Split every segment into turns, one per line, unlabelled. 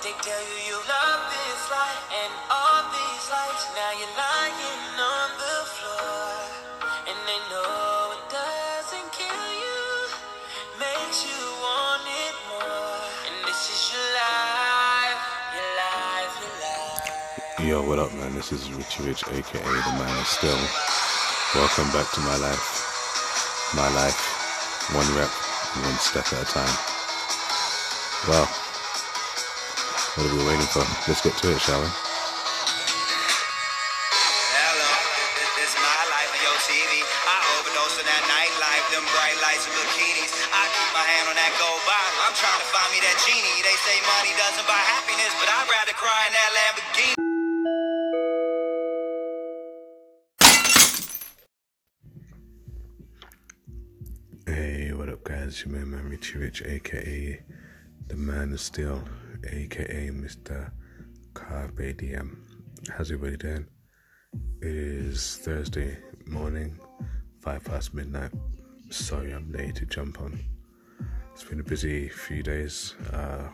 they tell you you love this life and all these lights? Now you're lying on the floor, and they know it doesn't kill you, makes you want it more. And this is your life, your life, your life.
Yo, what up, man? This is Richie Rich, aka the Man of Steel. Welcome back to my life. My life, one rep, one step at a time. Well, what are we waiting for? Let's get to it, shall we?
Hello, this, this my life on your TV. I overdose on that nightlife, them bright lights and bikinis. I keep my hand on that gold bar. I'm trying to find me that genie. They say money doesn't buy happiness, but I'd rather cry in that Lamborghini.
Hey, what up, guys? It's your man, man Richie Rich, aka the Man of Steel, aka Mr. Carpe Diem. How's everybody doing? It is Thursday morning, five past midnight. Sorry, I'm late to jump on. It's been a busy few days. Uh,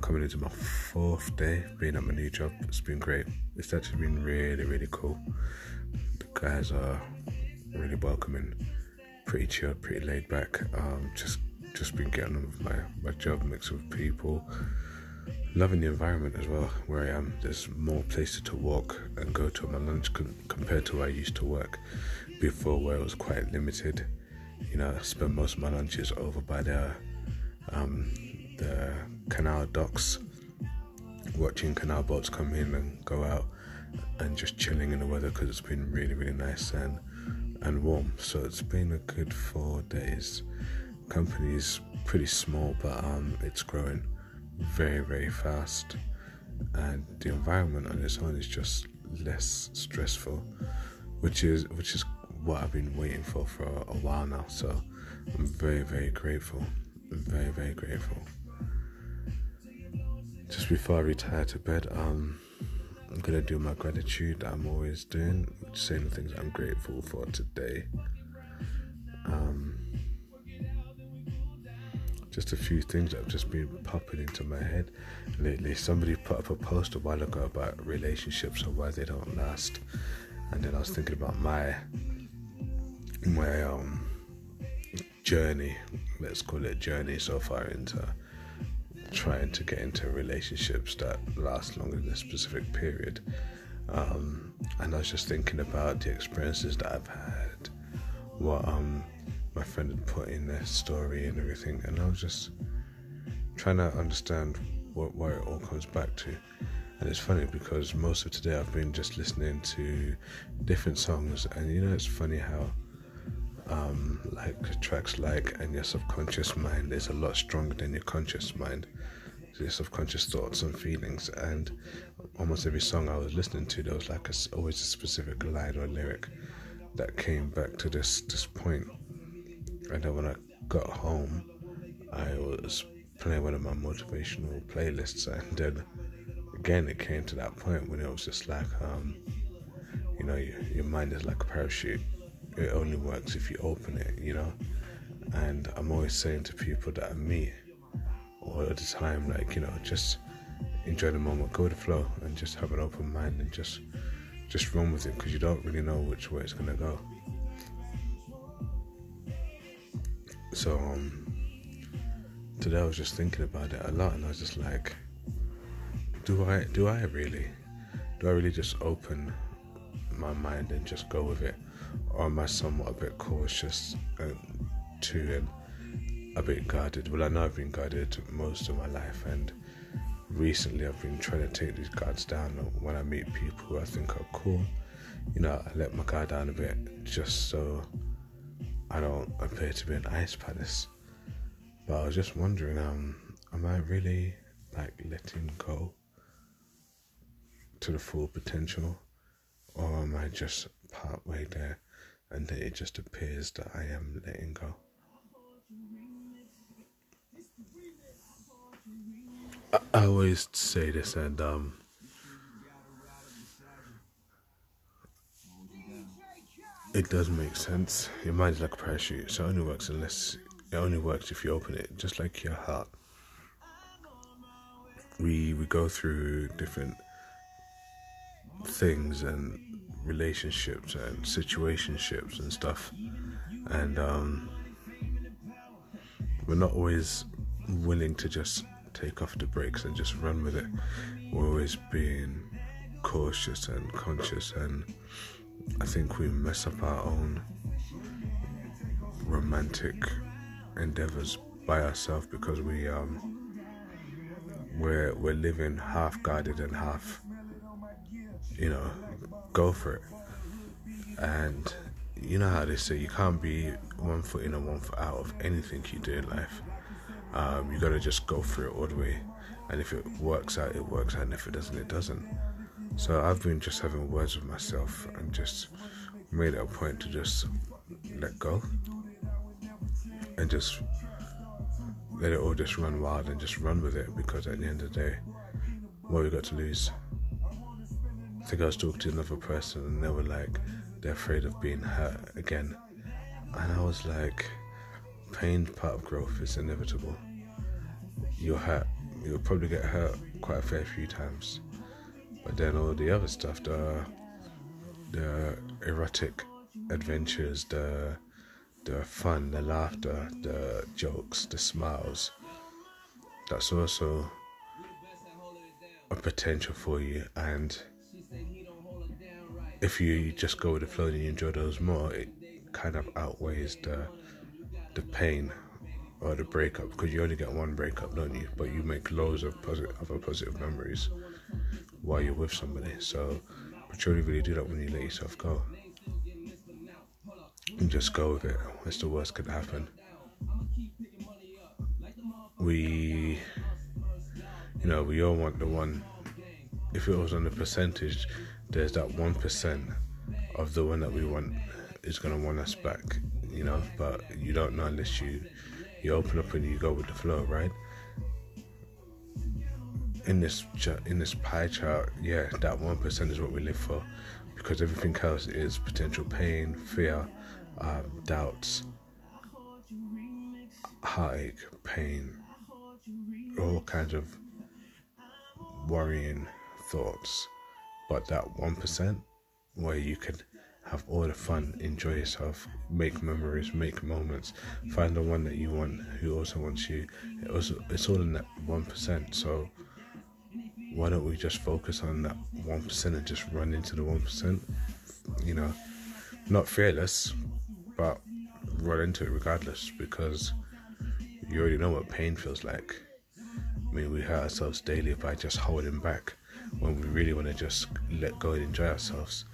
coming into my fourth day being at my new job. It's been great. It's actually been really, really cool. The guys are really welcoming, pretty chill, pretty laid back. Um, just just been getting on with my, my job mix with people. Loving the environment as well where I am. There's more places to walk and go to my lunch con- compared to where I used to work before, where it was quite limited. You know, I spend most of my lunches over by the um, the canal docks, watching canal boats come in and go out, and just chilling in the weather because it's been really, really nice and and warm. So it's been a good four days. Company's pretty small, but um, it's growing very, very fast, and the environment on its own is just less stressful, which is which is what I've been waiting for for a while now. So I'm very, very grateful. Very, very grateful. Just before I retire to bed, um, I'm gonna do my gratitude I'm always doing, saying the things I'm grateful for today. Just a few things that have just been popping into my head lately. Somebody put up a post a while ago about relationships and why they don't last, and then I was thinking about my my um journey, let's call it a journey so far into trying to get into relationships that last longer than a specific period. Um, and I was just thinking about the experiences that I've had, what um, my friend had put in their story and everything, and I was just trying to understand what where it all comes back to. And it's funny because most of today I've been just listening to different songs, and you know, it's funny how um, like tracks like and your subconscious mind is a lot stronger than your conscious mind your subconscious thoughts and feelings and almost every song i was listening to there was like a, always a specific line or lyric that came back to this this point and then when i got home i was playing one of my motivational playlists and then again it came to that point when it was just like um, you know your, your mind is like a parachute it only works if you open it, you know. And I'm always saying to people that I meet all the time, like you know, just enjoy the moment, go with the flow, and just have an open mind and just just run with it because you don't really know which way it's gonna go. So um, today I was just thinking about it a lot, and I was just like, do I do I really do I really just open my mind and just go with it? or am I somewhat a bit cautious and too and a bit guarded? Well, I know I've been guarded most of my life, and recently I've been trying to take these guards down when I meet people who I think are cool. You know, I let my guard down a bit just so I don't appear to be an ice palace. But I was just wondering, um, am I really like letting go to the full potential, or am I just part way there and it just appears that I am letting go. I always say this, and um, it does make sense. Your mind is like a parachute, so it only works unless it only works if you open it, just like your heart. We we go through different things and relationships and situationships and stuff, and um, we're not always willing to just take off the brakes and just run with it. We're always being cautious and conscious, and I think we mess up our own romantic endeavors by ourselves because we um we're we're living half guarded and half you know go for it. And you know how they say you can't be one foot in and one foot out of anything you do in life. Um, you gotta just go for it all the way. And if it works out it works out and if it doesn't it doesn't so i've been just having words with myself and just made it a point to just let go and just let it all just run wild and just run with it because at the end of the day, what we got to lose? I think I was talking to another person and they were like, they're afraid of being hurt again. And I was like, pain part of growth is inevitable. You'll hurt, you'll probably get hurt quite a fair few times. But then all the other stuff, the the erotic adventures, the the fun, the laughter, the jokes, the smiles. That's also a potential for you. And if you just go with the flow and you enjoy those more, it kind of outweighs the the pain or the breakup because you only get one breakup, don't you? But you make loads of positive, other positive memories while you're with somebody. So, only really do that when you let yourself go and just go with it. What's the worst could happen? We, you know, we all want the one. If it was on the percentage, there's that one percent of the one that we want is gonna want us back, you know. But you don't know unless you you open up and you go with the flow, right? In this in this pie chart, yeah, that one percent is what we live for, because everything else is potential pain, fear, um, doubts, heartache, pain, all kinds of worrying thoughts. But that 1% where you can have all the fun, enjoy yourself, make memories, make moments, find the one that you want who also wants you. It also, it's all in that 1%. So why don't we just focus on that 1% and just run into the 1%? You know, not fearless, but run into it regardless because you already know what pain feels like. I mean, we hurt ourselves daily by just holding back when we really want to just let go and enjoy ourselves.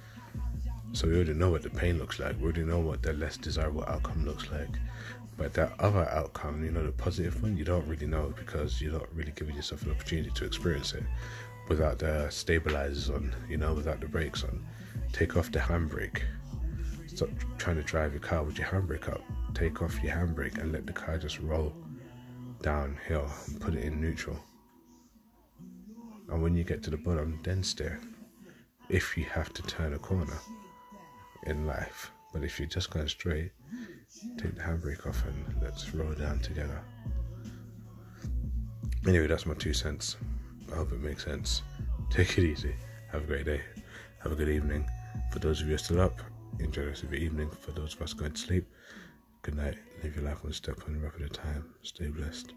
So we already know what the pain looks like. We already know what the less desirable outcome looks like. But that other outcome, you know, the positive one, you don't really know because you're not really giving yourself an opportunity to experience it without the stabilizers on, you know, without the brakes on. Take off the handbrake Stop trying to drive your car with your handbrake up. Take off your handbrake and let the car just roll downhill and put it in neutral. And when you get to the bottom, then steer. If you have to turn a corner in life. But if you're just going straight, take the handbrake off and let's roll down together. Anyway, that's my two cents. I hope it makes sense. Take it easy. Have a great day. Have a good evening. For those of you still up, enjoy the rest of your evening. For those of us going to sleep, good night. Live your life one step one at a time. Stay blessed.